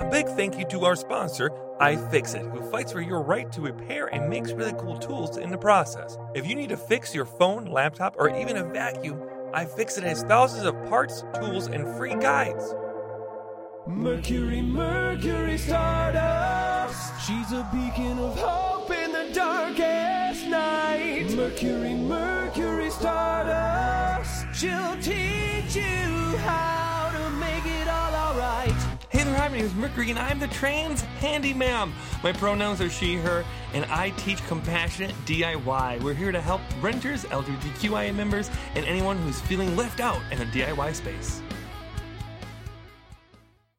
A big thank you to our sponsor, iFixit, who fights for your right to repair and makes really cool tools in the process. If you need to fix your phone, laptop, or even a vacuum, iFixit has thousands of parts, tools, and free guides. Mercury, Mercury Stardust. She's a beacon of hope in the darkest night. Mercury, Mercury Stardust. She'll teach you how hi, my name is Mercury, and I'm the trans Handy Ma'am. My pronouns are she, her, and I teach compassionate DIY. We're here to help renters, LGBTQIA members, and anyone who's feeling left out in the DIY space.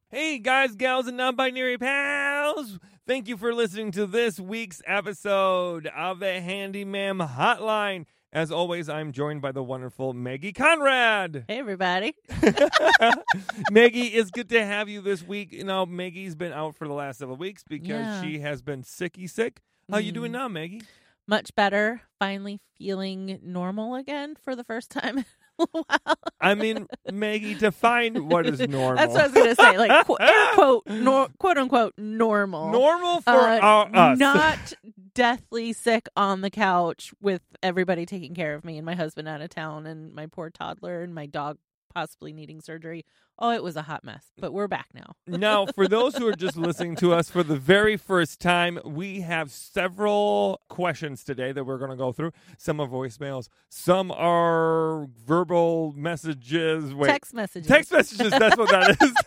Hey, guys, gals, and non binary pals! Thank you for listening to this week's episode of the Handy Ma'am Hotline. As always, I'm joined by the wonderful Maggie Conrad. Hey, everybody. Maggie, it's good to have you this week. You know, Maggie's been out for the last several weeks because Yeah. she has been sicky sick. How you doing Mm. now, Maggie? Much better. Finally feeling normal again for the first time in a while. I mean, Maggie, define what is normal. That's what I was going to say. Like, qu- air quote, nor- quote unquote, normal. normal for Uh, our, us. Not deathly sick on the couch with everybody taking care of me and my husband out of town and my poor toddler and my dog possibly needing surgery. Oh, it was a hot mess, but we're back now. now, for those who are just listening to us for the very first time, we have several questions today that we're going to go through. Some are voicemails, some are verbal messages. Wait, Text messages. Text messages. That's what that is.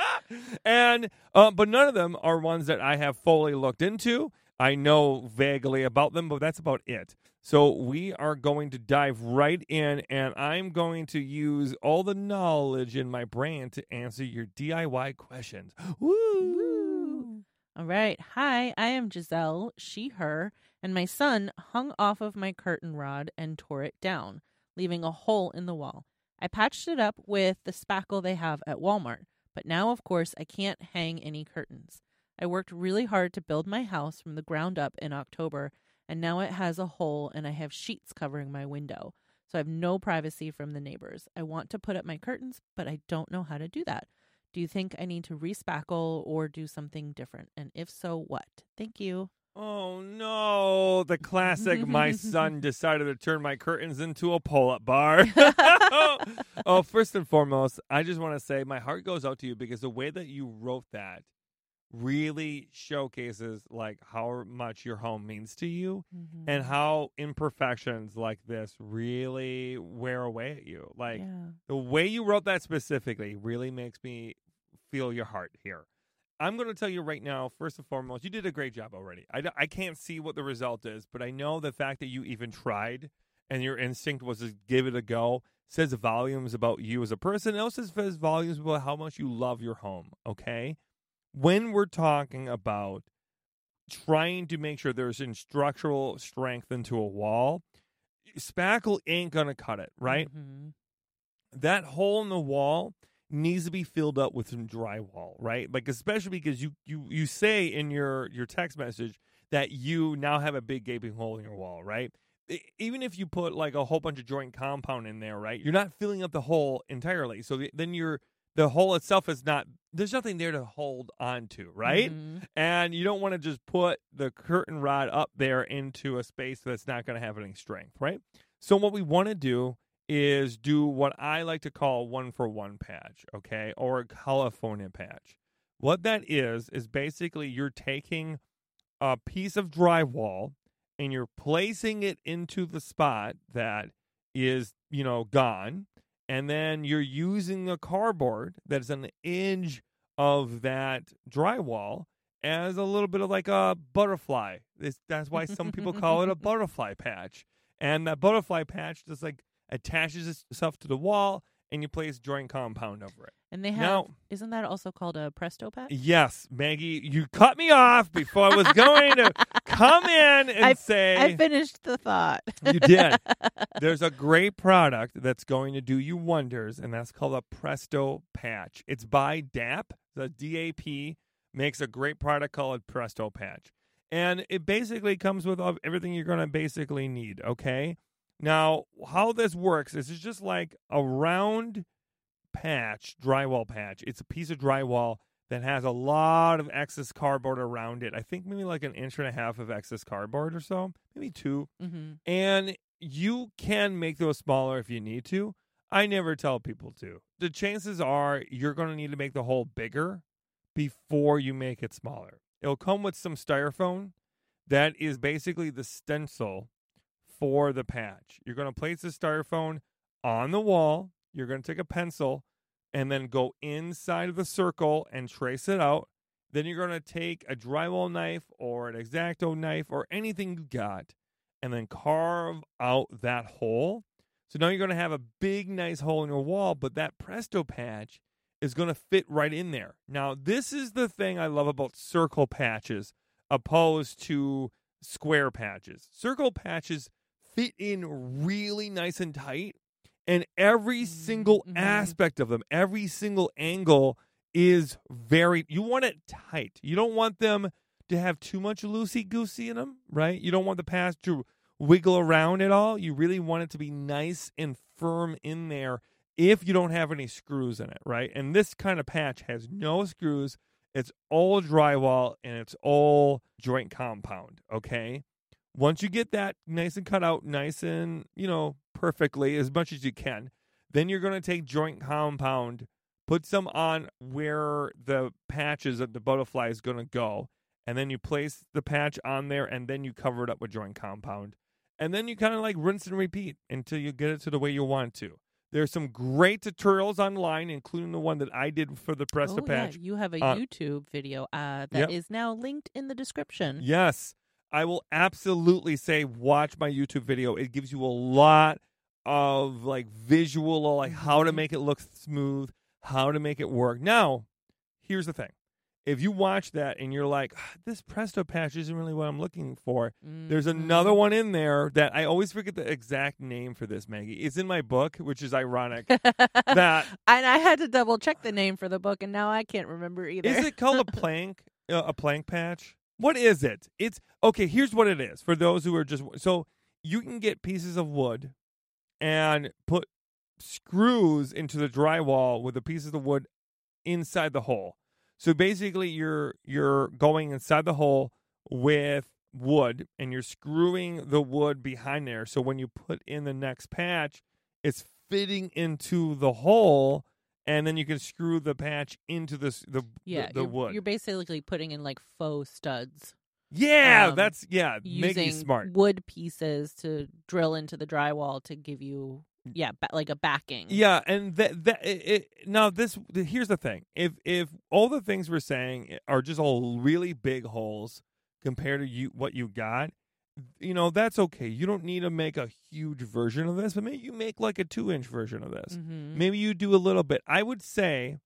and uh, but none of them are ones that I have fully looked into. I know vaguely about them, but that's about it. So we are going to dive right in, and I'm going to use all the knowledge in my brain to answer your DIY questions. Woo! All right. Hi, I am Giselle, she, her, and my son hung off of my curtain rod and tore it down, leaving a hole in the wall. I patched it up with the spackle they have at Walmart, but now, of course, I can't hang any curtains. I worked really hard to build my house from the ground up in October, and now it has a hole and I have sheets covering my window, so I have no privacy from the neighbors. I want to put up my curtains, but I don't know how to do that. Do you think I need to respackle or do something different? And if so, what? Thank you. Oh no, the classic my son decided to turn my curtains into a pull-up bar. oh, first and foremost, I just want to say my heart goes out to you because the way that you wrote that really showcases like how much your home means to you Mm-hmm. and how imperfections like this really wear away at you. Like yeah. the way you wrote that specifically really makes me feel your heart here. I'm going to tell you right now, first and foremost, you did a great job already. I, I can't see what the result is, but I know the fact that you even tried and your instinct was to give it a go says volumes about you as a person. It also says volumes about how much you love your home, okay? When we're talking about trying to make sure there's in structural strength into a wall, spackle ain't going to cut it, right? Mhm. that hole in the wall needs to be filled up with some drywall, right? Like especially because you you you say in your your text message that you now have a big gaping hole in your wall, right? Even if you put like a whole bunch of joint compound in there, right? You're not filling up the hole entirely. So the, then you're the hole itself is not there's nothing there to hold on to, right? Mhm. And you don't want to just put the curtain rod up there into a space that's not going to have any strength, right? So what we want to do is do what I like to call one for one patch, okay, or a California patch. What that is is basically you're taking a piece of drywall and you're placing it into the spot that is, you know, gone, and then you're using a cardboard that's an inch of that drywall as a little bit of like a butterfly. This, that's why some people call it a butterfly patch. And that butterfly patch just like attaches itself to the wall and you place joint compound over it. And they have, Now- isn't that also called a Presto patch? Yes, Maggie, you cut me off before I was going to come in and I- say I finished the thought. You did. There's a great product that's going to do you wonders, and that's called a Presto Patch. It's by DAP. The DAP makes a great product called Presto Patch. And it basically comes with everything you're going to basically need, okay? Now, how this works is it's just like a round patch, drywall patch. It's a piece of drywall that has a lot of excess cardboard around it. I think maybe like an inch and a half of excess cardboard or so, maybe two. Mm-hmm. And you can make those smaller if you need to. I never tell people to. The chances are you're going to need to make the hole bigger before you make it smaller. It'll come with some styrofoam that is basically the stencil for the patch. You're going to place the styrofoam on the wall. You're going to take a pencil and then go inside of the circle and trace it out. Then you're going to take a drywall knife or an exacto knife or anything you got and then carve out that hole. So now you're going to have a big, nice hole in your wall, but that Presto patch is going to fit right in there. Now, this is the thing I love about circle patches opposed to square patches. Circle patches fit in really nice and tight, and every single Mhm. aspect of them, every single angle is very, you want it tight. You don't want them to have too much loosey goosey in them, right? You don't want the patch to wiggle around at all. You really want it to be nice and firm in there if you don't have any screws in it, right? And this kind of patch has no screws. It's all drywall and it's all joint compound, okay? Once you get that nice and cut out, nice and, you know, perfectly as much as you can, then you're going to take joint compound, put some on where the patches of the butterfly is going to go, and then you place the patch on there and then you cover it up with joint compound. And then you kind of like rinse and repeat until you get it to the way you want to. There's some great tutorials online, including the one that I did for the Presto oh, yeah. patch. You have a Uh, YouTube video uh, that is Yep. now linked in the description. Yes, I will absolutely say watch my YouTube video. It gives you a lot of like visual, like how to Mhm. make it look smooth, how to make it work. Now, here's the thing. If you watch that and you're like, "Ah, this Presto patch isn't really what I'm looking for, there's another one in there that I always forget the exact name for this, Maggie. It's in my book, which is ironic. that and I had to double check the name for the book, and now I can't remember either. Is it called a plank? Uh, a plank patch? What is it? It's okay. Here's what it is for those who are just so you can get pieces of wood and put screws into the drywall with the pieces of wood inside the hole. So basically, you're you're going inside the hole with wood and you're screwing the wood behind there. So when you put in the next patch, it's fitting into the hole, and then you can screw the patch into the s- the yeah, the, the you're, wood. You're basically putting in like faux studs, yeah, um, that's yeah. using Making smart. wood pieces to drill into the drywall to give you, yeah, ba- like a backing. Yeah, and that that it, it, now this here's the thing. If if all the things we're saying are just all really big holes compared to you what you got, you know that's okay. You don't need to make a huge version of this, but maybe you make like a two inch version of this. hmm Maybe you do a little bit. I would say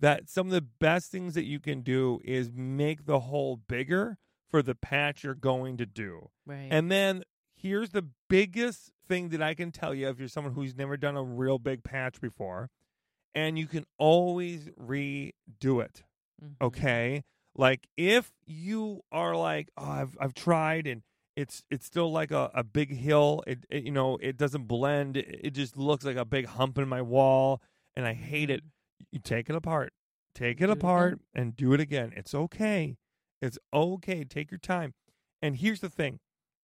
that some of the best things that you can do is make the hole bigger for the patch you're going to do. Right. And then here's the biggest thing that I can tell you if you're someone who's never done a real big patch before, and you can always redo it. Mhm. Okay? Like if you are like, oh, I've I've tried and it's it's still like a, a big hill. It, it you know it doesn't blend. It, it just looks like a big hump in my wall, and I hate it. You take it apart, take it Do it apart, and do it again. It's okay. It's okay. Take your time. And here's the thing: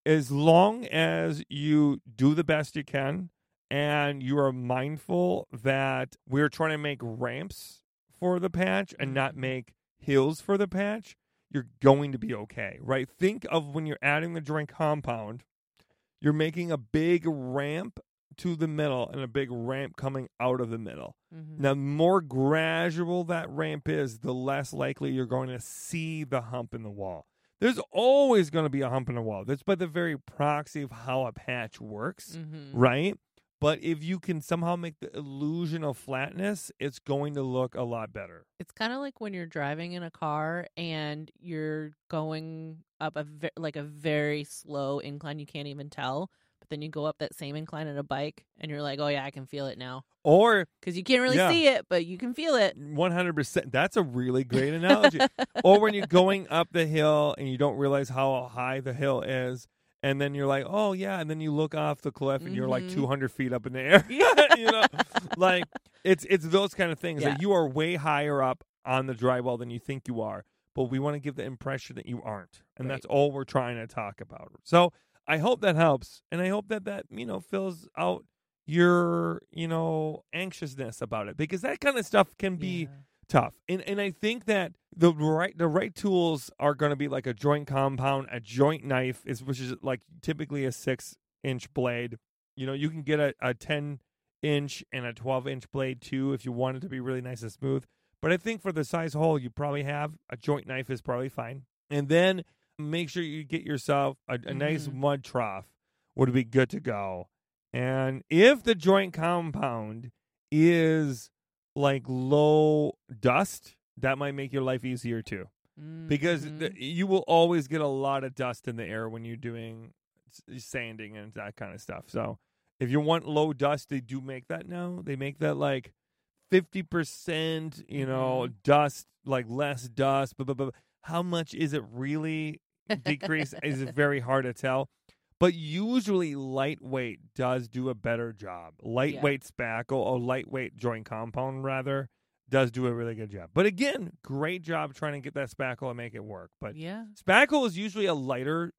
as long as you do the best you can, and you are mindful that we're trying to make ramps for the patch and not Mhm. make hills for the patch, you're going to be okay, right? Think of when you're adding the joint compound, you're making a big ramp to the middle and a big ramp coming out of the middle. Mhm. Now, the more gradual that ramp is, the less likely you're going to see the hump in the wall. There's always going to be a hump in the wall. That's by the very proxy of how a patch works, Mhm. right? But if you can somehow make the illusion of flatness, it's going to look a lot better. It's kind of like when you're driving in a car and you're going up a ve- like a very slow incline you can't even tell, but then you go up that same incline on a bike and you're like, "Oh yeah, I can feel it now." Or Cuz you can't really Yeah. see it, but you can feel it. 100%. That's a really great analogy. or when you're going up the hill and you don't realize how high the hill is. And then you're like, oh, yeah. And then you look off the cliff and you're like Mhm. 200 feet up in the air. you know, like it's it's those kind of things Yeah. that you are way higher up. on the drywall than you think you are, but we want to give the impression that you aren't. And Right. that's all we're trying to talk about. So I hope that helps. And I hope that that, you know, fills out your, you know, anxiousness about it because that kind of stuff can be Yeah. Tough. And and I think that the right the right tools are going to be like a joint compound, a joint knife is which is like typically a six inch blade. You know, you can get a, a ten inch and a twelve inch blade too if you want it to be really nice and smooth. But I think for the size hole you probably have a joint knife is probably fine. And then make sure you get yourself a, a nice Mhm. mud trough would be good to go. And if the joint compound is like low dust, that might make your life easier too. Because the, Mhm. you will always get a lot of dust in the air when you're doing sanding and that kind of stuff. So if you want low dust, they do make that now. They make that like 50%, you know, dust, like less dust. But, but, but how much is it really decrease is very hard to tell. But usually lightweight does do a better job. Lightweight spackle or lightweight joint compound rather does do a really good job. But again, great job trying to get that spackle and make it work. But yeah. spackle is usually a lighter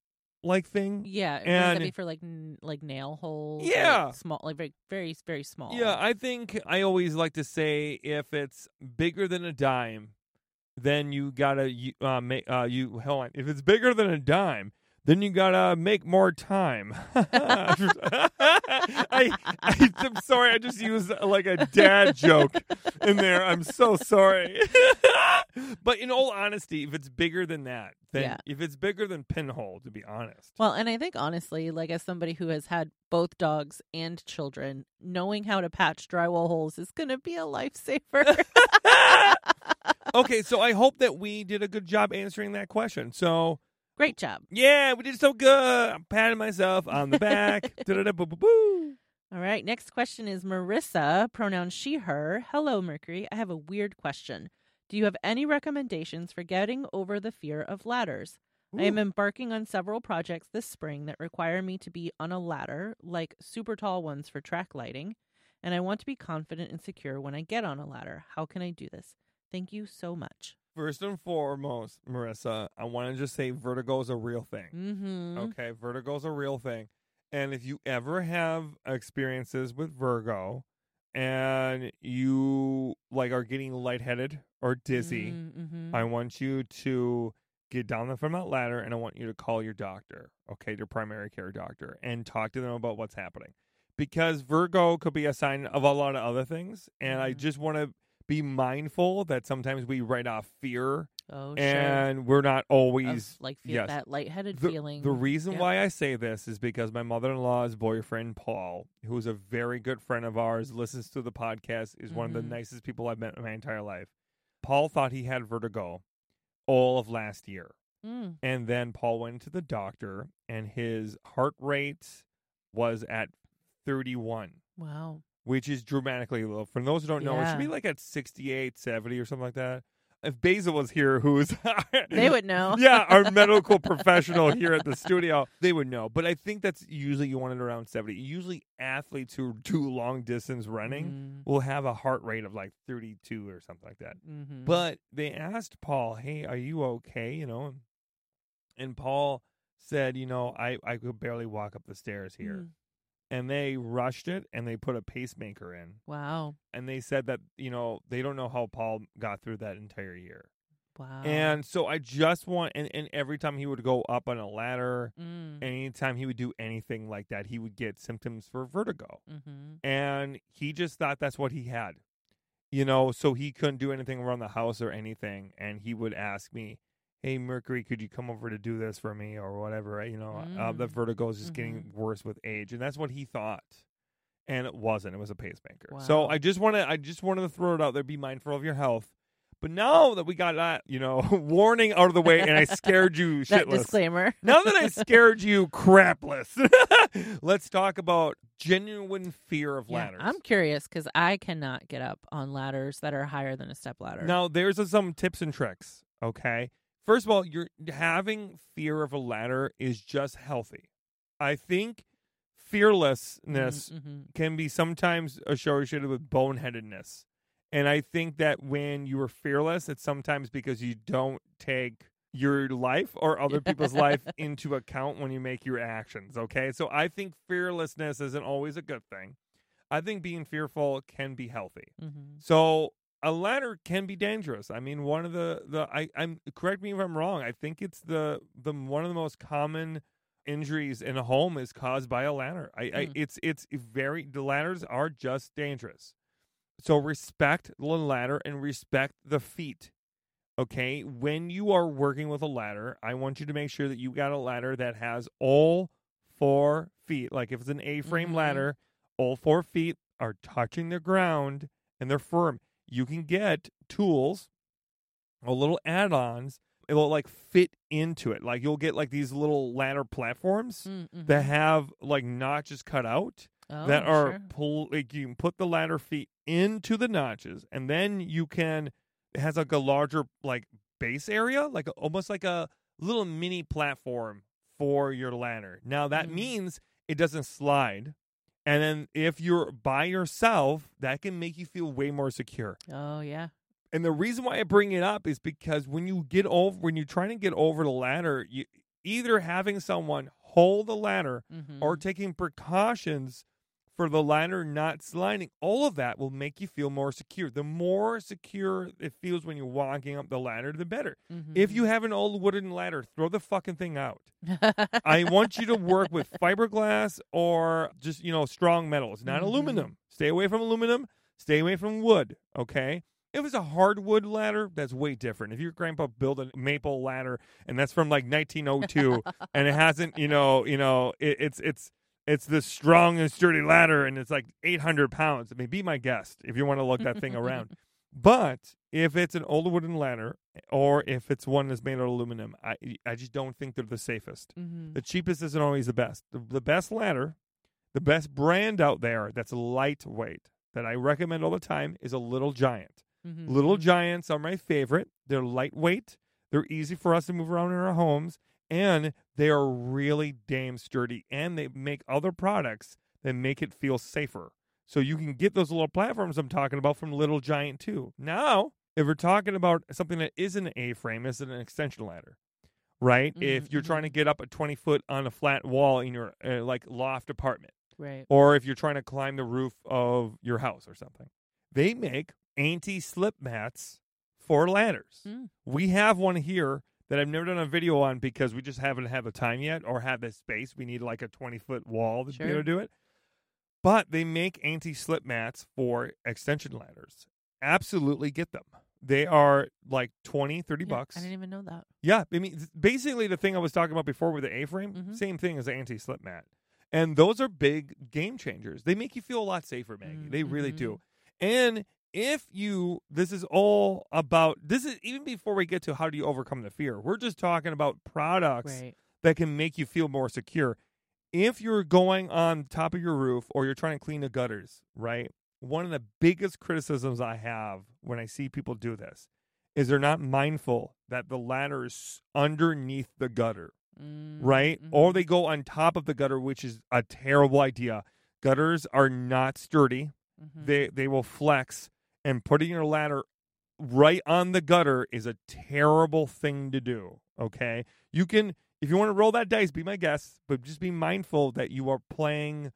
like thing. Yeah, And- be for like n- like nail holes? Yeah. like, small, like very, very, very small. Yeah, I think I always like to say if it's bigger than a dime, then you gotta uh, make uh, you hold on. If it's bigger than a dime, then you gotta make more time. I, I I'm sorry, I just used uh, like a dad joke in there. I'm so sorry. but in all honesty, if it's bigger than that, then Yeah. if it's bigger than pinhole, to be honest. Well, and I think honestly, like as somebody who has had both dogs and children, knowing how to patch drywall holes is to be a lifesaver. okay, so I hope that we did a good job answering that question. So Great job. Yeah, we did so good. I'm patting myself on the back. All right. Next question is Marissa, pronoun she, her. Hello, Mercury. I have a weird question. Do you have any recommendations for getting over the fear of ladders? I am embarking on several projects this spring that require me to be on a ladder, like super tall ones for track lighting, and I want to be confident and secure when I get on a ladder. How can I do this? Thank you so much. First and foremost, Marissa, I want to just say vertigo is a real thing. Mm-hmm. Okay, vertigo is a real thing. And if you ever have experiences with vertigo and you like are getting lightheaded or dizzy, Mm-hmm. I want you to get down from that ladder and I want you to call your doctor, okay, your primary care doctor, and talk to them about what's happening. Because vertigo could be a sign of a lot of other things. And I Mhm. just want to be mindful that sometimes we write off fear Oh, sure. and we're not Of, always. like feel yes. that lightheaded The, feeling. the reason Yep. why I say this is because my mother in law's boyfriend, Paul, who's a very good friend of ours, listens to the podcast, is one of the nicest people I've met in my entire life. Paul thought he had vertigo all of last year. Mm. And then Paul went to the doctor, and his heart rate was at 31, Wow. Which is dramatically low. For those who don't know, it should be like at 68, 70 or something like that. If Basil was here, who's They would know. yeah, our medical professional here at the studio, they would know. But I think that's usually you want it around 70. Usually athletes who do long distance running will have a heart rate of like 32 or something like that. Mm-hmm. But they asked Paul, "Hey, are you okay?" You know, and Paul said, "You know, I I could barely walk up the stairs here." And they rushed it and they put a pacemaker in. Wow. And they said that, you know, they don't know how Paul got through that entire year. Wow. And so I just want and, and every time he would go up on a ladder, Mm. anytime he would do anything like that, he would get symptoms for vertigo. Mm-hmm. And he just thought that's what he had. You know, so he couldn't do anything around the house or anything. And he would ask me, Hey, Mercury, could you come over to do this for me or whatever? You know, uh, the Mm. vertigo is just getting Mhm. worse with age. And that's what he thought. And it wasn't. It was a pacemaker. So I just want to, I just wanted to throw it out there. Be mindful of your health. But now that we got that, you know, warning out of the way, and I scared you That shitless. disclaimer. now that I scared you crapless, let's talk about genuine fear of Yeah, ladders. I'm curious because I cannot get up on ladders that are higher than a step ladder. Now, there's a, some tips and tricks. Okay, first of all, you're having fear of a ladder is just healthy. I think fearlessness Mm-hmm. can be sometimes associated with boneheadedness, And I think that when you are fearless, it's sometimes because you don't take your life or other people's life into account when you make your actions. Okay. So I think fearlessness isn't always a good thing. I think being fearful can be healthy. Mm-hmm. So a ladder can be dangerous. I mean, one of the the I, I'm correct me if I'm wrong. I think it's the the one of the most common injuries in a home is caused by a ladder. I, I Mm. it's it's very the ladders are just dangerous. So respect the ladder and respect the feet. Okay, when you are working with a ladder, I want you to make sure that you got a ladder that has all four feet. Like if it's an A-frame Mhm. ladder, all four feet are touching the ground and they're firm. You can get tools or little add-ons. It will like fit into it. Like you'll get like these little ladder platforms Mm-hmm. that have like notches cut out oh, that are sure. pull like you can put the ladder feet into the notches and then you can it has like a larger like base area like almost like a little mini platform for your ladder now that Mm. means it doesn't slide and then if you're by yourself that can make you feel way more secure Oh yeah. and the reason why I bring it up is because when you get over when you're trying to get over the ladder you either having someone hold the ladder Mm-hmm. or taking precautions for the ladder not sliding, all of that will make you feel more secure. The more secure it feels when you're walking up the ladder, the better. Mm-hmm. If you have an old wooden ladder, throw the fucking thing out. I want you to work with fiberglass or just, you know, strong metals, not Mhm. aluminum. Stay away from aluminum, stay away from wood, okay? If it's a hardwood ladder, that's way different. If your grandpa built a maple ladder and that's from like 1902 and it hasn't, you know, you know, it, it's it's it's this strong and sturdy ladder and it's like 800 pounds. I mean, be my guest if you want to look that thing around. But if it's an old wooden ladder or if it's one that's made out of aluminum, I I just don't think they're the safest. mm-hmm. The cheapest isn't always the best. The, the best ladder, the best brand out there that's lightweight that I recommend all the time is a Little Giant. Mm-hmm. Little Giants are my favorite. They're lightweight. They're easy for us to move around in our homes, and they are really damn sturdy. And they make other products that make it feel safer. So you can get those little platforms I'm talking about from Little Giant too. Now, if we're talking about something that isn't an A-frame, is an extension ladder, right? If Mhm, you're trying to get up a 20 foot on a flat wall in your uh, like loft apartment Right. or if you're trying to climb the roof of your house or something. They make anti-slip mats for ladders. Mm. We have one here that I've never done a video on because we just haven't had the time yet or have the space. We need like a 20 foot wall to be able to do it. But they make anti-slip mats for extension ladders. Absolutely get them. They are like 20, 30 Yeah, bucks. I didn't even know that. Yeah, I mean, basically the thing I was talking about before with the A-frame, Mhm. same thing as the anti-slip mat, and those are big game changers. They make you feel a lot safer, Maggie. They really do. And if you, this is all about this is even before we get to how do you overcome the fear. We're just talking about products Right. that can make you feel more secure. If you're going on top of your roof or you're trying to clean the gutters, right? One of the biggest criticisms I have when I see people do this is they're not mindful that the ladder is underneath the gutter, Mm, right? Or mhm. they go on top of the gutter, which is a terrible idea. Gutters are not sturdy. Mhm. They they will flex and putting your ladder right on the gutter is a terrible thing to do. Okay. You can if you want to roll that dice, be my guest, but just be mindful that you are playing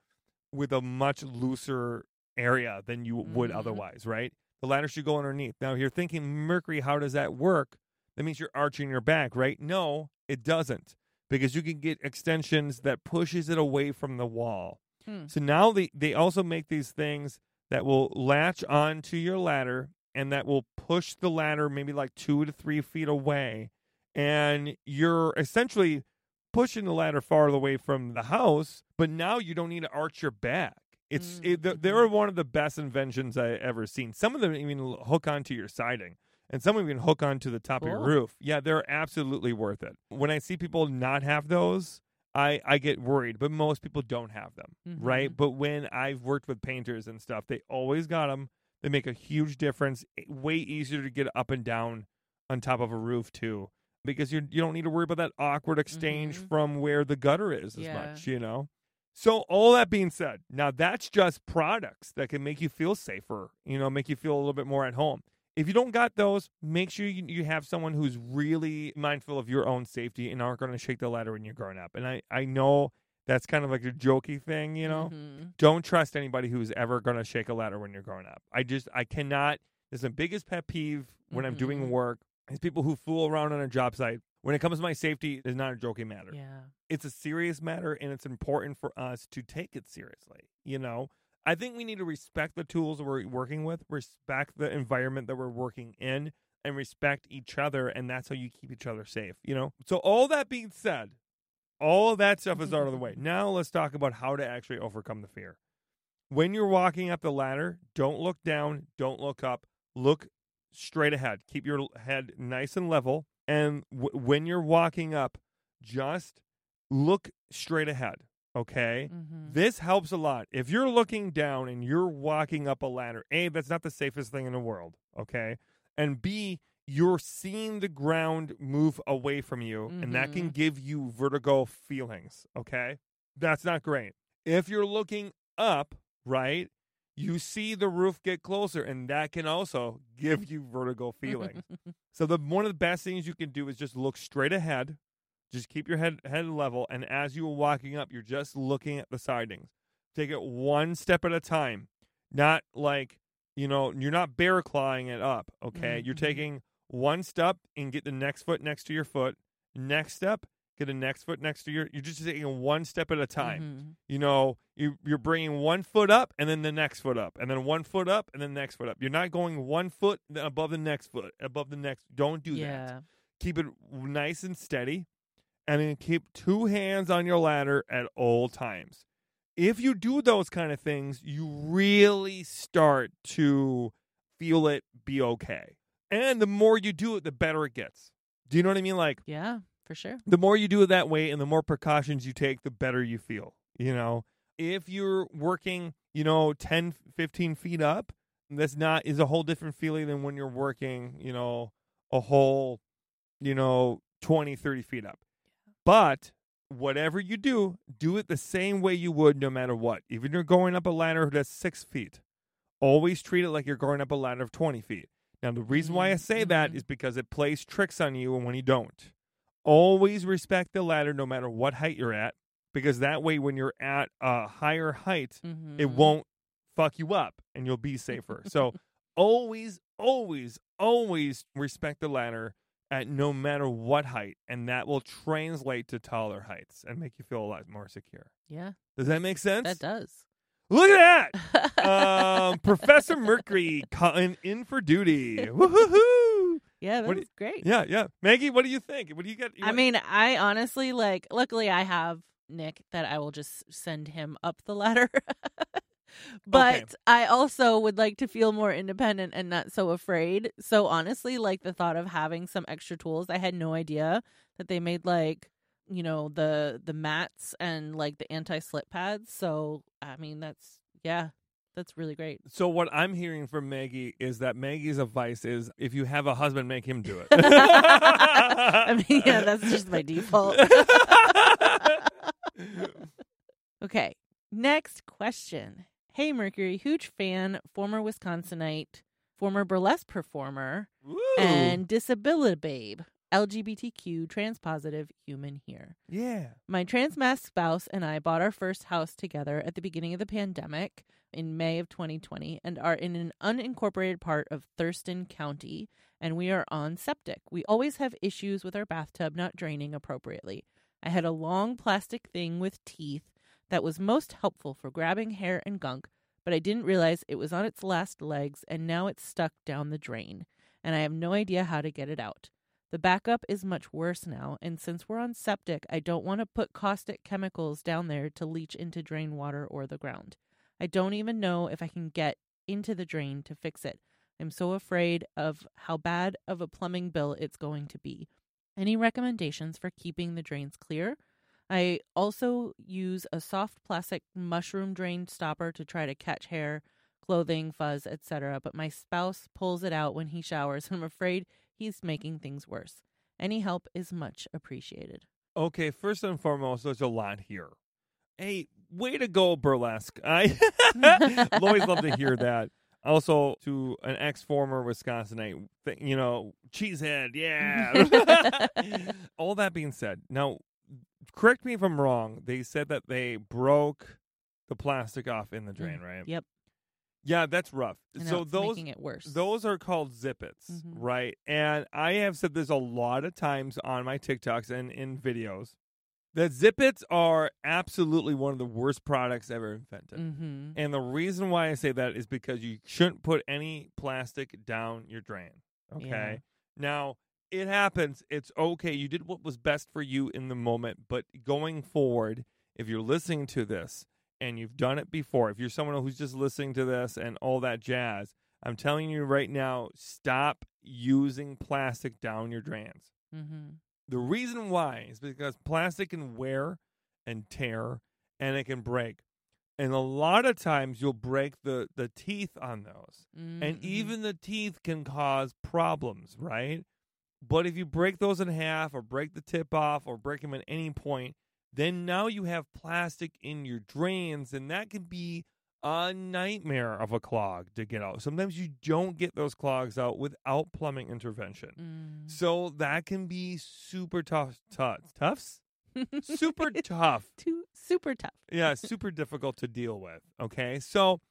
with a much looser area than you would Mhm. otherwise, right? The ladder should go underneath. Now, if you're thinking, Mercury, how does that work? That means you're arching your back, right? No, it doesn't, because you can get extensions that pushes it away from the wall. Hmm. So now they, they also make these things that will latch onto your ladder and that will push the ladder maybe like two to three feet away. And you're essentially pushing the ladder farther away from the house, but now you don't need to arch your back. It's mm, it, mm-hmm. they're one of the best inventions I ever seen. Some of them even hook onto your siding, and some even hook onto the top of your roof. Yeah, they're absolutely worth it. When I see people not have those, I I get worried, but most people don't have them, right? Mhm. But when I've worked with painters and stuff, they always got them. They make a huge difference. Eh, Way easier to get up and down on top of a roof too, because you you don't need to worry about that awkward exchange Mhm. from where the gutter is as Yeah. much, you know. So all that being said, now that's just products that can make you feel safer, you know, make you feel a little bit more at home. If you don't got those, make sure you, you have someone who's really mindful of your own safety and aren't going to shake the ladder when you're growing up. And I, I know that's kind of like a jokey thing, you know. Mhm. Don't trust anybody who's ever going to shake a ladder when you're growing up. I just, I cannot. This is my biggest pet peeve when I'm doing Mhm. work is people who fool around on a job site. When it comes to my safety, it's not a joking matter Yeah. it's a serious matter and it's important for us to take it seriously. You know, I think we need to respect the tools we're working with, respect the environment that we're working in, and respect each other. And that's how you keep each other safe, you know? So, all that being said, all of that stuff is out of the way. Now, let's talk about how to actually overcome the fear. When you're walking up the ladder, don't look down, don't look up, look straight ahead. Keep your head nice and level. And w- when you're walking up, just look straight ahead. Okay. Mhm. This helps a lot. If you're looking down and you're walking up a ladder, A, that's not the safest thing in the world. Okay. And B, you're seeing the ground move away from you, and that can Mhm. give you vertigo feelings. Okay. That's not great. If you're looking up, right, you see the roof get closer, and that can also give you vertigo feelings. So the one of the best things you can do is just look straight ahead. Just keep your head head level, and as you're walking up, you're just looking at the sidings. Take it one step at a time. Not like you know, you're not bear clawing it up. Okay, you're Mhm. taking one step and get the next foot next to your foot. Next step, get the next foot next to your. You're just taking one step at a time Mhm. you know you, you're bringing one foot up and then the next foot up and then one foot up and then the next foot up you're not going one foot above the next foot above the next don't do that keep it nice and steady and then keep two hands on your ladder at all times if you do those kind of things you really start to feel it be okay and the more you do it the better it gets do you know what i mean like Yeah, for sure. the more you do it that way and the more precautions you take, the better you feel. You know, if you're working, you know, 10, 15 feet up, that's not, is a whole different feeling than when you're working, you know, a whole, you know, 20, 30 feet up. But whatever you do, do it the same way you would no matter what. Even if you're going up a ladder that's six feet, always treat it like you're going up a ladder of 20 feet. Now, the reason why I Mhm, say that mhm. because it plays tricks on you when you don't always respect the ladder no matter what height you're at because that way when you're at a higher height it Mhm. won't fuck you up and you'll be safer so always always always respect the ladder at no matter what height and that will translate to taller heights and make you feel a lot more secure Yeah, does that make sense that does. look at that um, professor mercury calling in for duty Woo-hoo-hoo. yeah, what do that's great. yeah yeah maggie what do you think what do you get I mean, I honestly like. Luckily, I have Nick that I will just send him up the ladder. but I also would like to feel more independent and not so afraid. So honestly, like the thought of having some extra tools, I had no idea that they made like you know the the mats and like the anti slip pads. So I mean, that's yeah, that's really great. So what I'm hearing from Maggie is that Maggie's advice is if you have a husband, make him do it. I mean, yeah, that's just my default. Okay. Next question. Hey, Mercury, huge fan, former Wisconsinite, former burlesque performer, Woo. and disability babe, LGBTQ transpositive human here. yeah. My transmasc spouse and I bought our first house together at the beginning of the pandemic in May of 2020 and are in an unincorporated part of Thurston County, and we are on septic. We always have issues with our bathtub not draining appropriately. I had a long plastic thing with teeth that was most helpful for grabbing hair and gunk, but I didn't realize it was on its last legs and now it's stuck down the drain, and I have no idea how to get it out. The backup is much worse now, and since we're on septic, I don't want to put caustic chemicals down there to leach into drain water or the ground. I don't even know if I can get into the drain to fix it. I'm so afraid of how bad of a plumbing bill it's going to be. Any recommendations for keeping the drains clear? I also use a soft plastic mushroom drain stopper to try to catch hair, clothing, fuzz, etc., but my spouse pulls it out when he showers, and I'm afraid he's making things worse. Any help is much appreciated. Okay, first and foremost, there's a lot here. Hey, way to go, burlesque. I always love to hear that. Also, to an ex former Wisconsinite, you know, cheesehead, yeah. All that being said, now, correct me if I'm wrong. They said that they broke the plastic off in the drain, right? Yep. Yeah, that's rough. And so those making it worse. those are called zippets, Mhm. right? And I have said this a lot of times on my TikToks and in videos that zippets are absolutely one of the worst products ever invented. mm-hmm. And the reason why I say that is because you shouldn't put any plastic down your drain. Okay. Yeah. Now, it happens. It's okay. You did what was best for you in the moment. But going forward, if you're listening to this and you've done it before, if you're someone who's just listening to this and all that jazz, I'm telling you right now, stop using plastic down your drains. Mm-hmm. The reason why is because plastic can wear and tear and it can break. And a lot of times you'll break the, the teeth on those. Mm-hmm. And even the teeth can cause problems, right? But if you break those in half or break the tip off or break them at any point, then now you have plastic in your drains and that can be a nightmare of a clog to get out. Sometimes you don't get those clogs out without plumbing intervention. Mm. So that can be super tough. tough toughs? super tough. Too super tough. Yeah, super difficult to deal with. Okay. So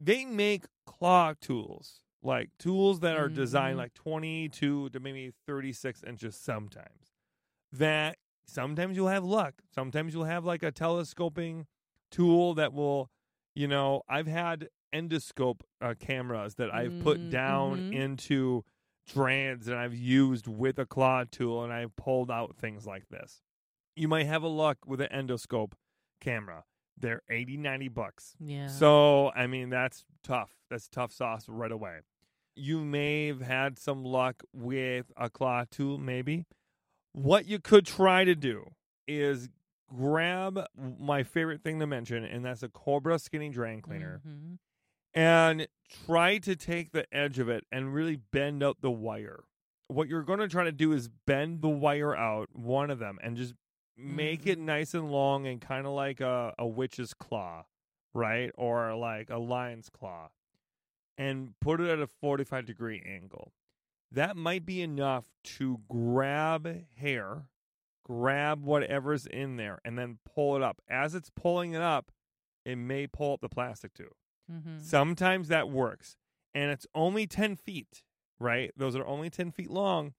they make claw tools, like tools that are designed Mhm. like 22 to maybe 36 inches sometimes. That sometimes you'll have luck. Sometimes you'll have like a telescoping tool that will, you know, I've had endoscope uh, cameras that I've put Mm, down mhm. into drains and I've used with a claw tool and I've pulled out things like this. You might have a luck with an endoscope camera. They're 80, 90 bucks. Yeah. So, I mean, that's tough. That's tough sauce right away. You may have had some luck with a claw tool, maybe. What you could try to do is grab my favorite thing to mention, and that's a Cobra Skinny Drain Cleaner, Mhm. and try to take the edge of it and really bend out the wire. What you're going to try to do is bend the wire out, one of them, and just make it nice and long and kind of like a, a witch's claw, right? Or like a lion's claw, and put it at a 45 degree angle. That might be enough to grab hair, grab whatever's in there, and then pull it up. As it's pulling it up, it may pull up the plastic too. Mhm. Sometimes that works. And it's only 10 feet, right? Those are only 10 feet long.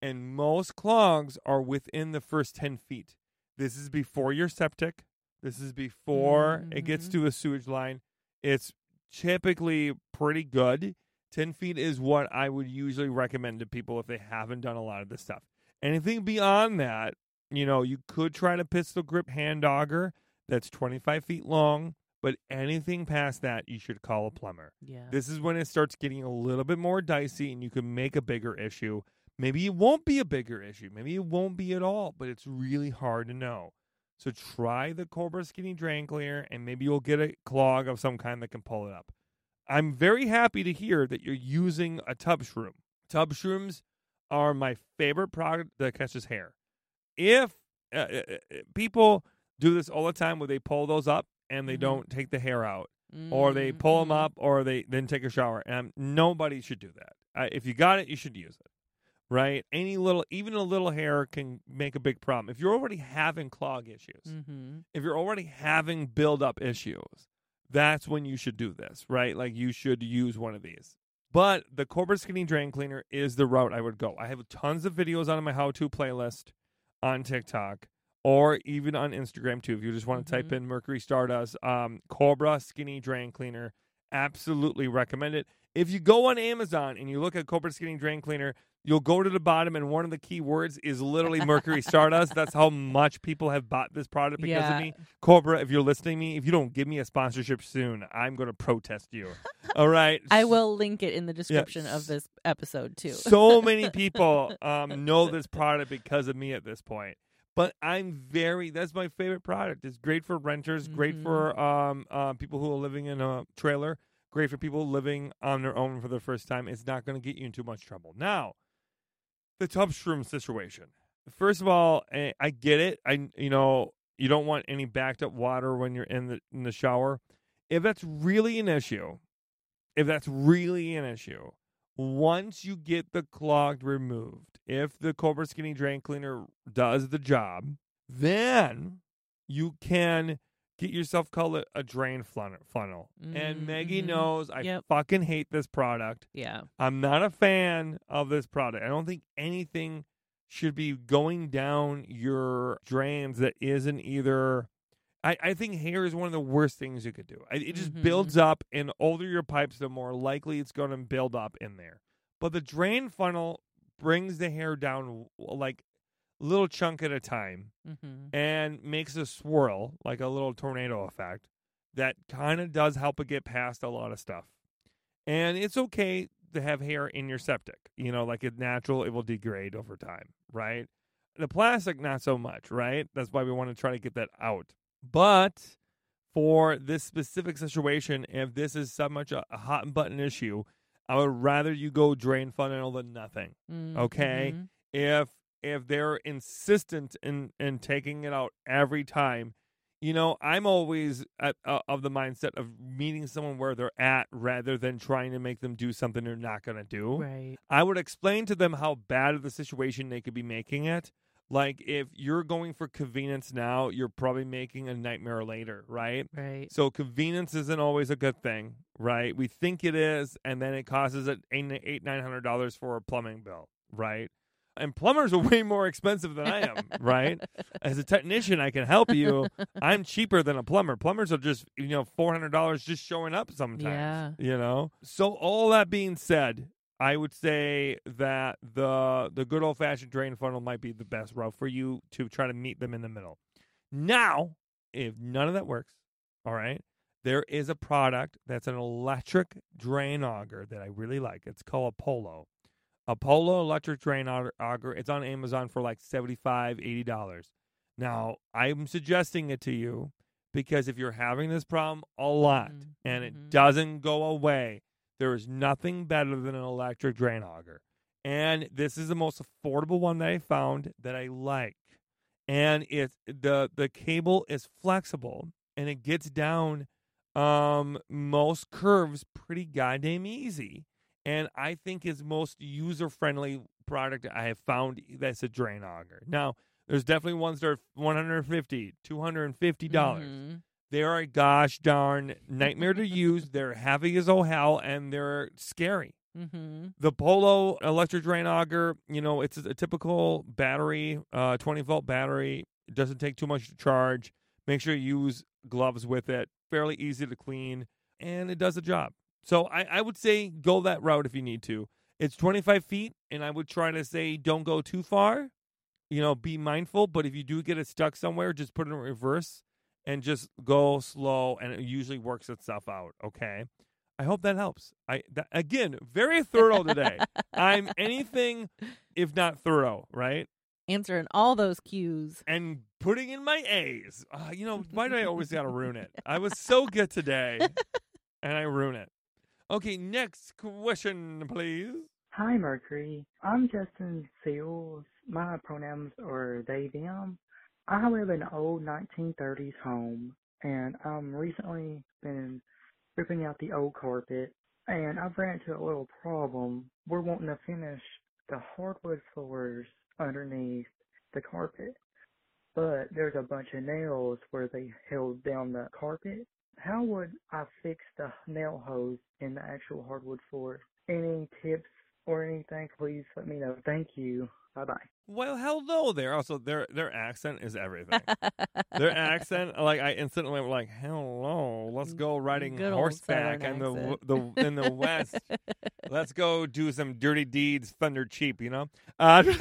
And most clogs are within the first 10 feet. This is before your septic. This is before it gets Mhm. to a sewage line. It's typically pretty good. 10 feet is what I would usually recommend to people if they haven't done a lot of this stuff. Anything beyond that, you know, you could try to pistol grip hand auger that's 25 feet long, but anything past that, you should call a plumber. Yeah. This is when it starts getting a little bit more dicey and you can make a bigger issue. Maybe it won't be a bigger issue. Maybe it won't be at all, but it's really hard to know. So try the Cobra Skinny Drain Cleaner and maybe you'll get a clog of some kind that can pull it up. I'm very happy to hear that you're using a tub shroom. Tub shrooms are my favorite product that catches hair. If uh, uh, uh, people do this all the time where they pull those up and they Mhm. don't take the hair out, or they pull them Mhm. up, or they then take a shower. And nobody should do that. Uh, if you got it, you should use it. Right? Any little, even a little hair can make a big problem. If you're already having clog issues, Mhm. if you're already having buildup issues, that's when you should do this, right? Like you should use one of these. But the Cobra Skinny Drain Cleaner is the route I would go. I have tons of videos on my how to playlist on TikTok or even on Instagram too. If you just want to type Mhm. in Mercury Stardust, um, Cobra Skinny Drain Cleaner, absolutely recommend it. If you go on Amazon and you look at Cobra Skinny Drain Cleaner, you'll go to the bottom and one of the keywords is literally Mercury Stardust. That's how much people have bought this product because yeah. of me. Cobra, if you're listening to me, if you don't give me a sponsorship soon, I'm going to protest you. All right. I will link it in the description of this episode too. so many people um, know this product because of me at this point. But I'm very, that's my favorite product. It's great for renters, great Mhm. for um, uh, people who are living in a trailer, great for people living on their own for the first time. It's not going to get you in too much trouble. Now, the tub shroom situation. First of all, eh, I get it. I, you know, you don't want any backed up water when you're in the in the shower. If that's really an issue, if that's really an issue, once you get the clogged removed, if the Cobra Skinny Drain Cleaner does the job, then you can get yourself called a, a drain flun- funnel. And Maggie Mhm. knows I Yep. fucking hate this product. Yeah. I'm not a fan of this product. I don't think anything should be going down your drains that isn't either. I, I think hair is one of the worst things you could do. I, it just Mhm. builds up, and older your pipes, the more likely it's going to build up in there. But the drain funnel brings the hair down like little chunk at a time Mm-hmm. and makes a swirl like a little tornado effect that kind of does help it get past a lot of stuff. And it's okay to have hair in your septic, you know, like it's natural, it will degrade over time, right? The plastic, not so much, right? That's why we want to try to get that out. But for this specific situation, if this is so much a, a hot button issue, I would rather you go drain funnel than nothing okay? Mhm. if if they're insistent in in taking it out every time you know i'm always at, uh, of the mindset of meeting someone where they're at rather than trying to make them do something they're not going to do Right. i would explain to them how bad of the situation they could be making it like if you're going for convenience now you're probably making a nightmare later right Right. so convenience isn't always a good thing, right? We think it is, and then it causes it nine hundred dollars for a plumbing bill, right? And plumbers are way more expensive than I am, right? As a technician, I can help you. I'm cheaper than a plumber. Plumbers are just you know four hundred dollars just showing up sometimes. Yeah. You know. So all that being said, I would say that the the good old fashioned drain funnel might be the best route for you to try to meet them in the middle. Now, if none of that works, all right, there is a product that's an electric drain auger that I really like. It's called Apollo. Apollo electric drain auger. It's on Amazon for like $75, $80. Now, I'm suggesting it to you because if you're having this problem a lot Mhm, and it doesn't go away, there is nothing better than an electric drain auger. And this is the most affordable one that I found that I like. And it the the cable is flexible and it gets down um most curves pretty goddamn easy. And I think his most user friendly product I have found that's a drain auger. Now, there's definitely ones that are 150 250 dollars Mhm. they are a gosh darn nightmare to use. They're heavy as oh hell, and they're scary. Mhm. The Polo electric drain auger, you know, it's a typical battery, uh, 20 volt battery. It doesn't take too much to charge. Make sure you use gloves with it. Fairly easy to clean, and it does the job. So I, I would say go that route if you need to. It's 25 feet, and I would try to say don't go too far. You know, be mindful, but if you do get it stuck somewhere, just put it in reverse and just go slow, and it usually works itself out. Okay. I hope that helps. I that, again, very thorough today. I'm anything if not thorough, right? Answering all those cues. And putting in my A's. Uh, you know, why do I always got to ruin it? I was so good today, and I ruin it. Okay, next question, please. Hi, Mercury. I'm Justin Seals. My pronouns are they, them. I live in an old 1930s home, and I'm recently been ripping out the old carpet, and I've ran into a little problem. We're wanting to finish the hardwood floors underneath the carpet, but there's a bunch of nails where they held down the carpet. How would I fix the nail holes in the actual hardwood floor? Any tips or anything, please let me know. Thank you. Bye bye. Well, hello there. Also, their their accent is everything. their accent, like I instantly went like, "Hello, let's go riding Good horseback in the the in the west. let's go do some dirty deeds, done dirt cheap." You know. Uh,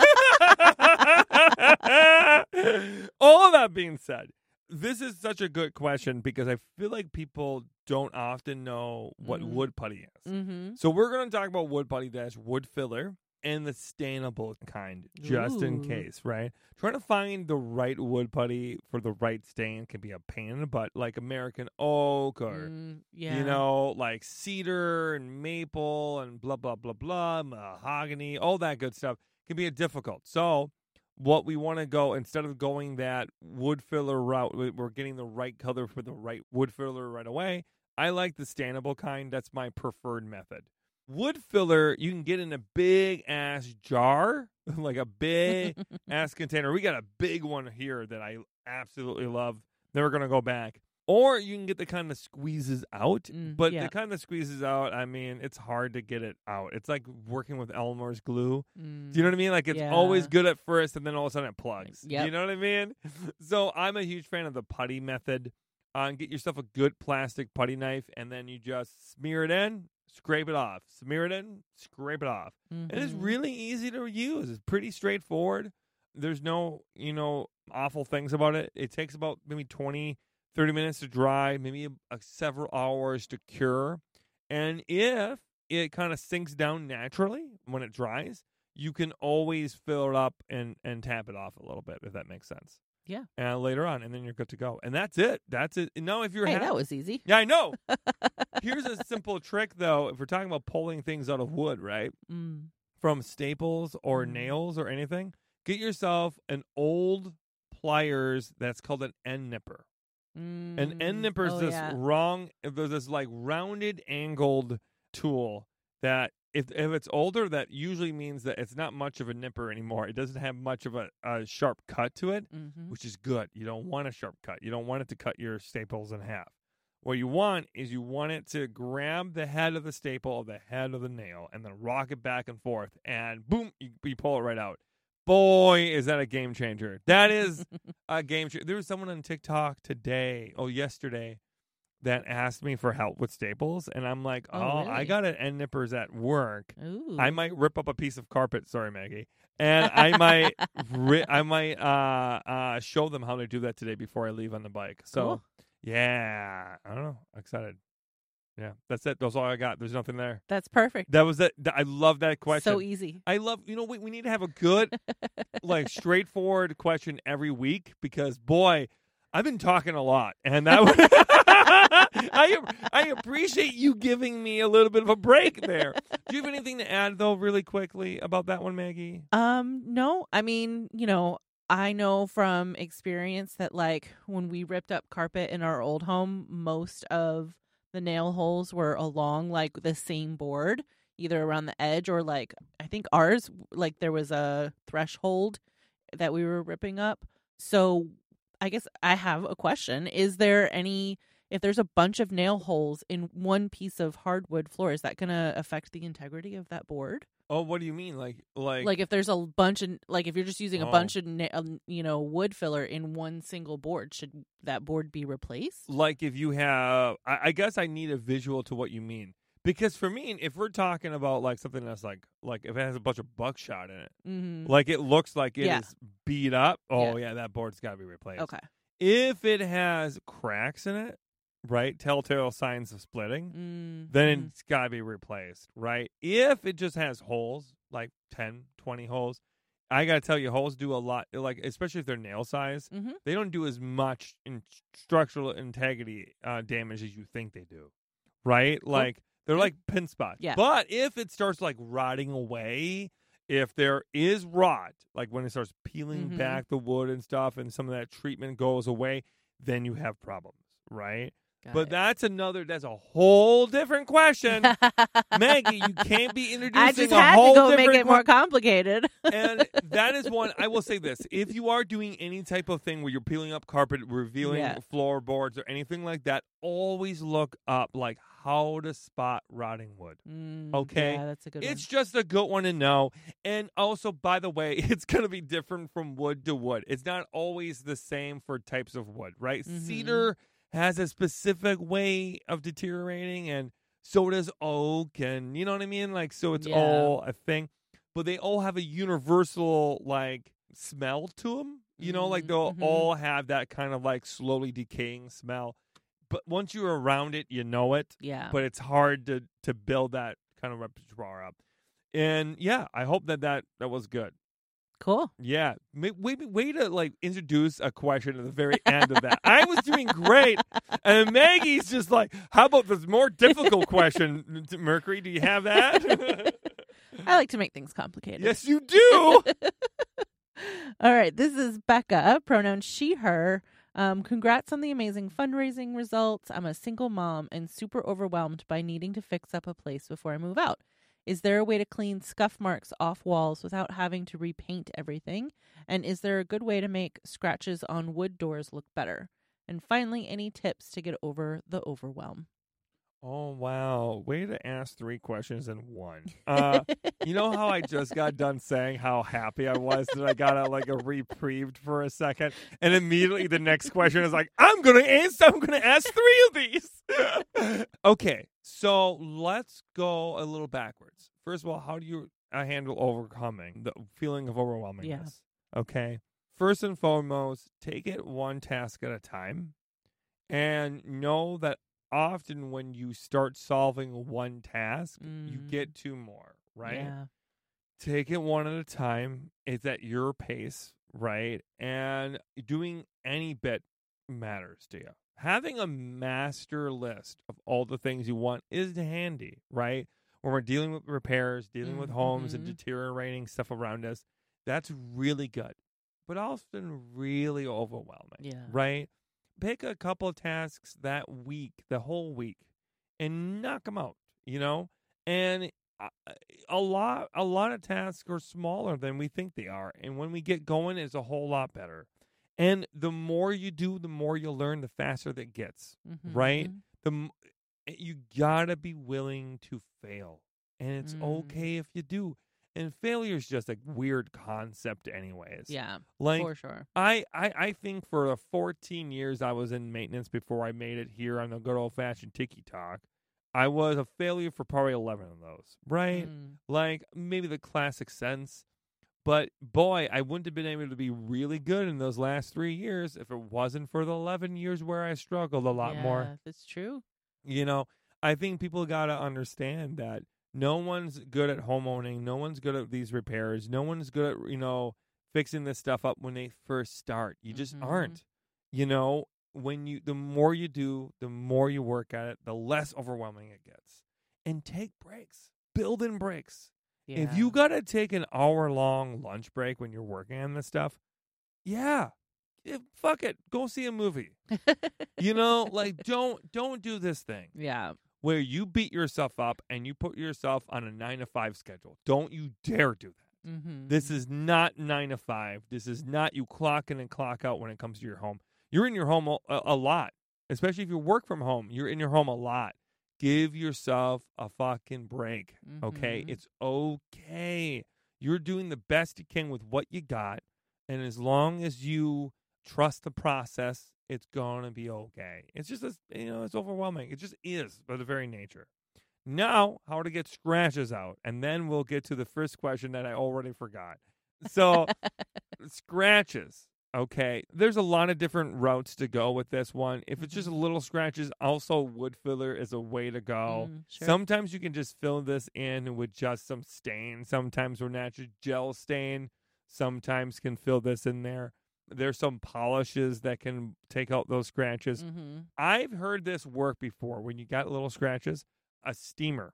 all of that being said, this is such a good question because I feel like people don't often know what Mhm. wood putty is. mm-hmm. So we're going to talk about wood putty that's wood filler and the stainable kind, just in case, right? Trying to find the right wood putty for the right stain can be a pain in the butt, like American oak or Mm, yeah. you know, like cedar and maple and blah blah blah blah, mahogany, all that good stuff can be a difficult. So what we want to go instead of going that wood filler route, we- we're getting the right color for the right wood filler right away. I like the stainable kind. That's my preferred method. Wood filler you can get in a big ass jar, like a big ass container. We got a big one here that I absolutely love. Never gonna go back. Or you can get the kind that squeezes out, Mm, but yeah. the kind that squeezes out, I mean, it's hard to get it out. It's like working with Elmer's glue. Do you know what I mean? Like it's always good at first, and then all of a sudden it plugs. Yep. You know what I mean? So I'm a huge fan of the putty method. Uh, get yourself a good plastic putty knife, and then you just smear it in, scrape it off. Smear it in, scrape it off. It is really easy to use. It's pretty straightforward. There's no, you know, awful things about it. It takes about maybe 20, 30 minutes to dry, maybe a, a several hours to cure. And if it kind of sinks down naturally when it dries, you can always fill it up and and tap it off a little bit if that makes sense. Yeah. And later on, and then you're good to go. And that's it. That's it. Now, if you're Hey, ha- that was easy. yeah, I know. Here's a simple trick though. If we're talking about pulling things out of wood, right? Mm. from staples or Mm. nails or anything, get yourself an old pliers that's called an end nipper. An Mm. end nipper is Oh, this yeah. wrong, there's this like rounded, angled tool that if if it's older, that usually means that it's not much of a nipper anymore. It doesn't have much of a, a sharp cut to it, Mhm. which is good. You don't want a sharp cut. You don't want it to cut your staples in half. What you want is you want it to grab the head of the staple the head of the nail and then rock it back and forth, and boom, you, you pull it right out. Boy, is that a game changer! That is a game changer. There was someone on TikTok today, oh yesterday, that asked me for help with staples, and I'm like, Oh, oh, I got an end nippers at work. Ooh. I might rip up a piece of carpet. Sorry, Maggie. And I might, ri- I might uh, uh, show them how to do that today before I leave on the bike. So, Cool. yeah, I don't know. Excited. Yeah, that's it. That's all I got. There's nothing there. That's perfect. That was it. I love that question. So easy. I love. You know, we we need to have a good, like, straightforward question every week because boy, I've been talking a lot, and that. was- I I appreciate you giving me a little bit of a break there. Do you have anything to add though, really quickly about that one, Maggie? Um, no, I mean, you know, I know from experience that like when we ripped up carpet in our old home, most of the nail holes were along like the same board, either around the edge or like I think ours like there was a threshold that we were ripping up. So I guess I have a question. Is there any if there's a bunch of nail holes in one piece of hardwood floor, is that going to affect the integrity of that board? Oh, what do you mean? Like, like, like if there's a bunch of like if you're just using a Oh. bunch of na- um, you know wood filler in one single board should that board be replaced like if you have I, I guess i need a visual to what you mean because for me if we're talking about like something that's like like if it has a bunch of buckshot in it mm-hmm. like it looks like it is Yeah. beat up oh yeah, that board's got to be replaced okay if it has cracks in it right? Telltale signs of splitting mm then it's got to be replaced right? If it just has holes like 10 20 holes i gotta tell you holes do a lot like especially if they're nail size Mhm. they don't do as much in structural integrity uh, damage as you think they do right? Like they're like pin spots. Yeah. but if it starts like rotting away if there is rot like when it starts peeling Mhm. back the wood and stuff and some of that treatment goes away then you have problems right Got but it. that's another that's a whole different question Maggie, you can't be introducing a whole different I just a had to go make it more complicated. and that is one I will say this. If you are doing any type of thing where you're peeling up carpet, revealing Yeah. floorboards or anything like that, always look up like how to spot rotting wood. Mm, Okay. yeah, that's a good It's just a good one to know. And also, by the way, it's going to be different from wood to wood. It's not always the same for types of wood, right? Mhm. Cedar has a specific way of deteriorating, and so does oak, and you know what I mean? Like, so it's Yeah. all a thing. But they all have a universal, like, smell to them. You know, like Mhm, they'll mhm. all have that kind of like slowly decaying smell. But once you're around it, you know it. Yeah. but it's hard to to build that kind of repertoire up. And yeah, I hope that that, that was good. Cool. Yeah, way, way to like introduce a question at the very end of that. I was doing great, and Maggie's just like, "How about this more difficult question, Mercury? Do you have that?" I like to make things complicated. yes, you do. All right, this is Becca, pronoun she, her. Um, congrats on the amazing fundraising results. I'm a single mom and super overwhelmed by needing to fix up a place before I move out. Is there a way to clean scuff marks off walls without having to repaint everything? And is there a good way to make scratches on wood doors look better? And finally, any tips to get over the overwhelm? Oh wow! Way to ask three questions in one. Uh, you know how I just got done saying how happy I was that I got a, like a reprieved for a second, and immediately the next question is like, "I'm gonna answer. I'm gonna ask three of these." okay, so let's go a little backwards. First of all, how do you uh, handle overcoming the feeling of overwhelmingness? Yeah. Okay. First and foremost, take it one task at a time, and know that often when you start solving one task, you Mm. get two more, right? Yeah. Take it one at a time. It's at your pace, right? And doing any bit matters to you. Having a master list of all the things you want is handy, right? When we're dealing with repairs, dealing with homes and Mhm. deteriorating stuff around us, that's really good, but often really overwhelming Yeah. right? Pick a couple of tasks that week, the whole week, and knock them out. You know, and a- a lot, a lot of tasks are smaller than we think they are, and when we get going, it's a whole lot better. And the more you do, the more you learn, the faster that gets. Right? Mhm. The you gotta be willing to fail, and it's Mm. okay if you do. And failure is just a weird concept, anyways. Yeah, like for sure. I, I, I think for the 14 years I was in maintenance before I made it here on the good old fashioned Tiki Talk, I was a failure for probably 11 of those, right? Mm. Like maybe the classic sense. But boy, I wouldn't have been able to be really good in those last three years if it wasn't for the 11 years where I struggled a lot more. Yeah, That's true. You know, I think people got to understand that no one's good at homeowning. No one's good at these repairs. No one's good at, you know, fixing this stuff up when they first start. You just Mhm. aren't. You know, when you, the more you do, the more you work at it, the less overwhelming it gets. And take breaks, build in breaks. Yeah. If you got to take an hour long lunch break when you're working on this stuff, yeah, eh, fuck it, go see a movie. you know, like don't don't do this thing yeah. Where you beat yourself up and you put yourself on a nine to five schedule. Don't you dare do that. Mm-hmm. This is not nine to five. This is not you clock in and clock out when it comes to your home. You're in your home a, a lot, especially if you work from home. You're in your home a lot. Give yourself a fucking break. Okay, Mhm. it's okay. You're doing the best you can with what you got, and as long as you trust the process, it's gonna be okay. It's just as you know, it's overwhelming. It just is by the very nature. Now, how to get scratches out, and then we'll get to the first question that I already forgot. So, scratches. Okay, there's a lot of different routes to go with this one. If it's just little scratches, also wood filler is a way to go. Mm, sure. Sometimes you can just fill this in with just some stain. Sometimes we're natural gel stain. Sometimes can fill this in there. There's some polishes that can take out those scratches. Mm-hmm. I've heard this work before. When you got little scratches, a steamer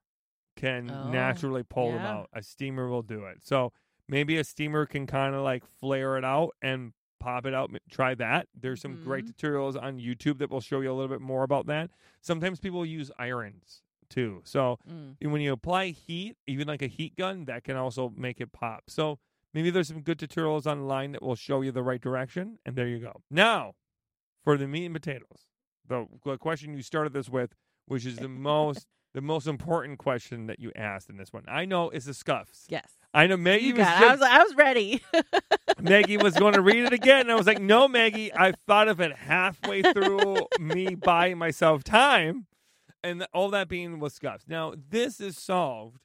can Oh, naturally pull them out. A steamer will do it. So maybe a steamer can kind of like flare it out and pop it out. Try that. There's some great Mm-hmm. tutorials on YouTube that will show you a little bit more about that. Sometimes people use irons too. So Mm. when you apply heat, even like a heat gun, that can also make it pop. So maybe there's some good tutorials online that will show you the right direction, and there you go. Now, for the meat and potatoes, the, question you started this with, which is the most the most important question that you asked in this one. I know is the scuffs. Yes. I know Maggie was, it. I was I was ready. Maggie was going to read it again, and I was like, "No, Maggie, I thought of it halfway through me buying myself time." and all that being was scuffs. Now, this is solved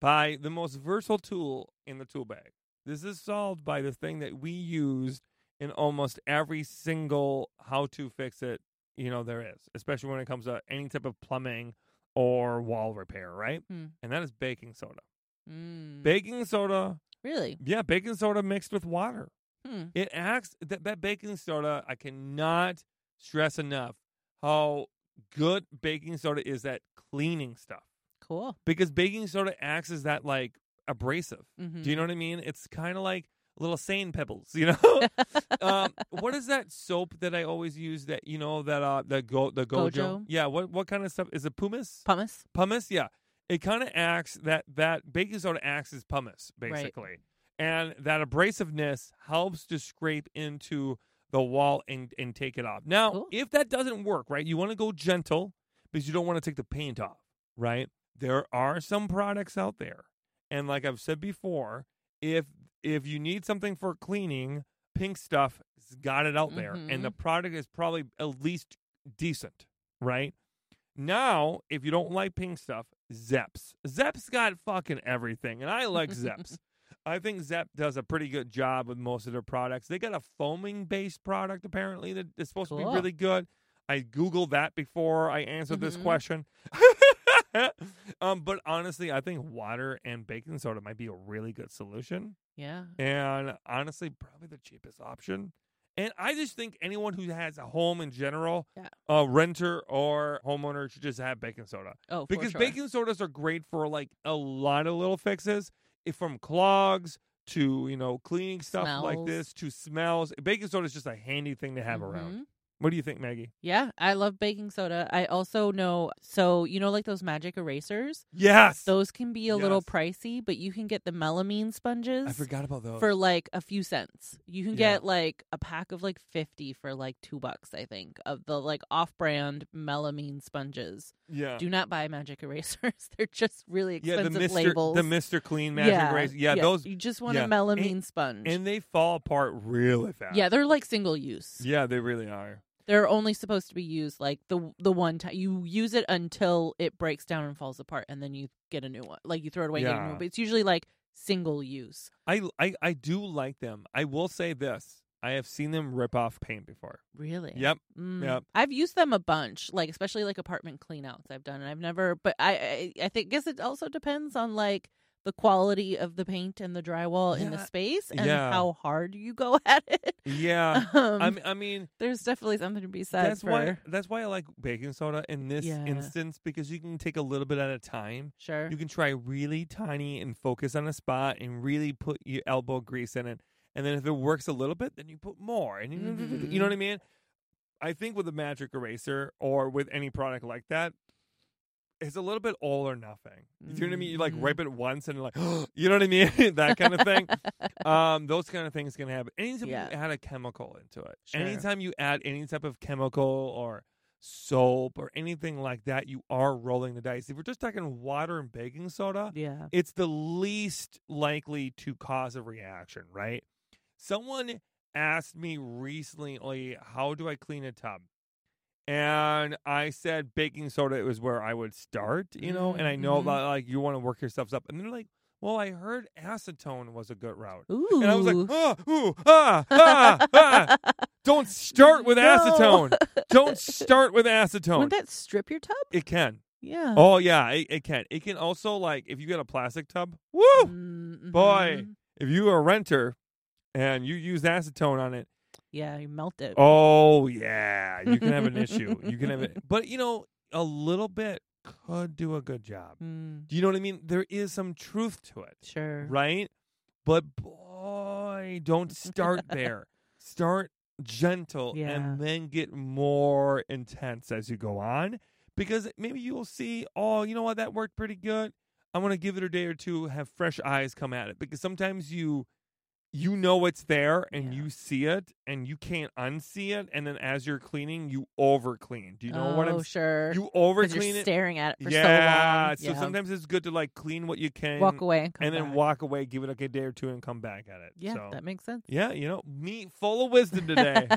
by the most versatile tool in the tool bag. This is solved by the thing that we use in almost every single how to fix it, you know, there is, especially when it comes to any type of plumbing or wall repair, right? Hmm. And that is baking soda. Mm. Baking soda, really? yeah, baking soda mixed with water. Hmm. It acts that that baking soda. I cannot stress enough how good baking soda is at cleaning stuff Cool. because baking soda acts as that like abrasive. Mm-hmm. Do you know what I mean? It's kind of like little sand pebbles, you know. um, what is that soap that I always use? That you know that uh the go the gojo. Gojo? Yeah. What what kind of stuff is it? Pumice. Pumice. Pumice. Yeah. It kind of acts that that baking soda acts as pumice basically, and that abrasiveness helps to scrape into the wall and and take it off. Now, Cool. if that doesn't work, right, you want to go gentle because you don't want to take the paint off, right? There are some products out there, and like I've said before, if if you need something for cleaning, Pink Stuff has got it out there, and the product is probably at least decent, right? Now, if you don't like Pink Stuff, Zeps. Zeps got fucking everything, and I like Zeps. I think Zep does a pretty good job with most of their products. They got a foaming based product apparently that is supposed to be really good. I googled that before I answered this Mhm. question. um, but honestly, I think water and baking soda might be a really good solution, Yeah. and honestly, probably the cheapest option. And I just think anyone who has a home in general, Yeah. a renter or homeowner, should just have baking soda Oh, for because sure. baking sodas are great for like a lot of little fixes, if from clogs to you know cleaning stuff like this to smells. Baking soda is just a handy thing to have around. What do you think, Maggie? Yeah, I love baking soda. I also know so you know like those magic erasers? Yes, Those can be a little pricey, but you can get the melamine sponges I forgot about those. for like a few cents. You can Yeah. get like a pack of like 50 for like 2 bucks, I think, of the like off-brand melamine sponges. yeah, Do not buy magic erasers. They're just really yeah, the expensive Mister labels. the Mister Clean Magic yeah, Eraser. Yeah, those You just want yeah. a melamine sponge. and they fall apart really fast. yeah, they're like single use. yeah, they really are. They're only supposed to be used like the the one time you use it until it breaks down and falls apart, and then you get a new one. Like you throw it away, and get a new Yeah. one. But it's usually like single use. I, I I do like them. I will say this: I have seen them rip off paint before. Really? Yep. Mm. Yep. I've used them a bunch, like especially like apartment cleanouts. I've done, and I've never. But I I, I think guess it also depends on like the quality of the paint and the drywall in the space and Yeah. how hard you go at it. Yeah, Um, I mean. there's definitely something to be said that's for why that's why I like baking soda in this Yeah. instance because you can take a little bit at a time. sure. You can try really tiny and focus on a spot and really put your elbow grease in it. And then if it works a little bit, then you put more. And you, you know what I mean? I think with a magic eraser or with any product like that, it's a little bit all or nothing. You know what I mean? You like Mhm. wipe it once and like, you know what I mean? that kind of thing. um, those kind of things can happen. Anytime Yeah. you add a chemical into it, Sure. anytime you add any type of chemical or soap or anything like that, you are rolling the dice. If we're just talking water and baking soda, yeah. it's the least likely to cause a reaction, right? Someone asked me recently, how do I clean a tub? And I said baking soda It was where I would start, you know, and I know Mhm. that like you want to work yourselves up. And they're like, well, I heard acetone was a good route. Ooh. And I was like, oh, ooh, ah, ah, ah. Don't start with No. acetone. Don't start with acetone. Wouldn't that strip your tub? it can. Yeah. Oh yeah, it, it can. It can also like if you get a plastic tub. Woo! Mm, boy. mhm. If you are a renter and you use acetone on it, Yeah, you melt it. oh yeah, you can have an issue. You can have it, but you know, a little bit could do a good job. Mm, Do you know what I mean? There is some truth to it, sure. right? But boy, don't start there. Start gentle Yeah. and then get more intense as you go on because maybe you'll see, oh, you know what, that worked pretty good. I want to give it a day or two, have fresh eyes come at it because sometimes you you know it's there and Yeah. you see it and you can't unsee it and then as you're cleaning you over clean. Do you know oh, what I'm oh, sure. You over clean you're it. staring at it for yeah, so long. Yeah. sometimes it's good to like clean what you can walk away and and then walk away, give it like a day or two and come back at it. Yeah, so. that makes sense. Yeah, you know, me full of wisdom today.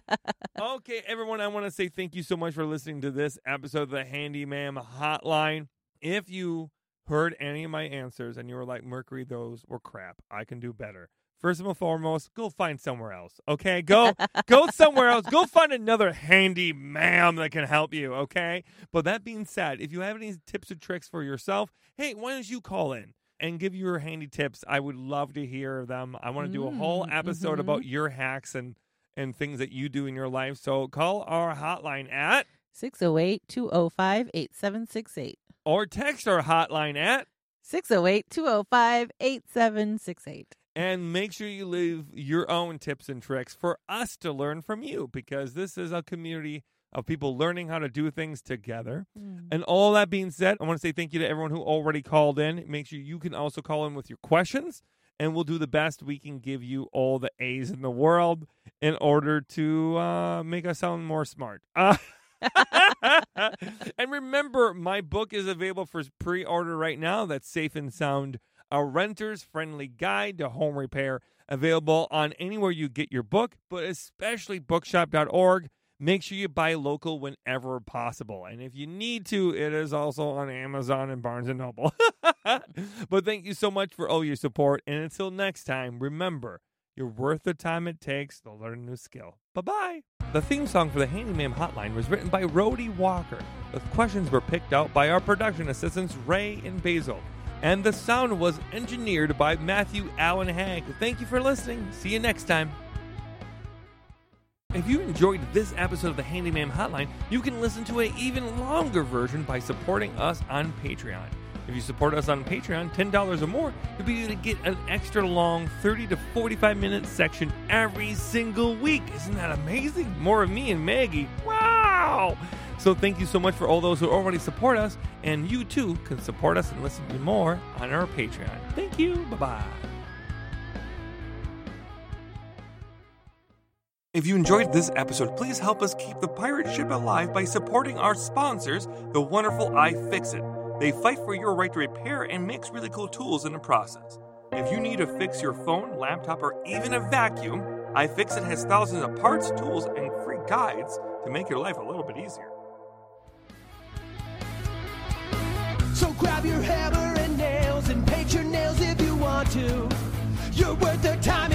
okay, everyone, I want to say thank you so much for listening to this episode of the Handy Ma'am Hotline. If you heard any of my answers and you were like, Mercury, those were crap, I can do better. First and foremost, go find somewhere else. Okay, go go somewhere else. Go find another handy ma'am that can help you. Okay. But that being said, if you have any tips or tricks for yourself, hey, why don't you call in? and give your handy tips. I would love to hear them. I want to do a whole Mm, episode mhm. about your hacks and and things that you do in your life. So call our hotline at 608 205 8768. or text our hotline at 608 205 8768. And make sure you leave your own tips and tricks for us to learn from you because this is a community of people learning how to do things together. Mm. And all that being said, I want to say thank you to everyone who already called in. Make sure you can also call in with your questions, and we'll do the best we can give you all the A's in the world in order to uh, make us sound more smart. Uh, and remember, my book is available for pre order right now. That's Safe and Sound, a renter's friendly guide to home repair, available on anywhere you get your book, but especially bookshop.org. Make sure you buy local whenever possible. And if you need to, it is also on Amazon and Barnes and Noble. but thank you so much for all your support. And until next time, remember, you're worth the time it takes to learn a new skill. Bye bye. The theme song for the Handy Ma'am Hotline was written by Rhodey Walker. The questions were picked out by our production assistants, Ray and Basil. And the sound was engineered by Matthew Allen Hagg. Thank you for listening. See you next time. If you enjoyed this episode of the Handy Ma'am Hotline, you can listen to an even longer version by supporting us on Patreon. If you support us on Patreon, $10 or more, you'll be able to get an extra long 30 to 45 minute section every single week. Isn't that amazing? More of me and Maggie. Wow! So thank you so much for all those who already support us, and you too can support us and listen to more on our Patreon. Thank you. Bye bye. If you enjoyed this episode, please help us keep the pirate ship alive by supporting our sponsors, the wonderful iFixit. They fight for your right to repair and makes really cool tools in the process. If you need to fix your phone, laptop, or even a vacuum, iFixit has thousands of parts, tools, and free guides to make your life a little bit easier. Grab your hammer and nails and paint your nails if you want to. You're worth the time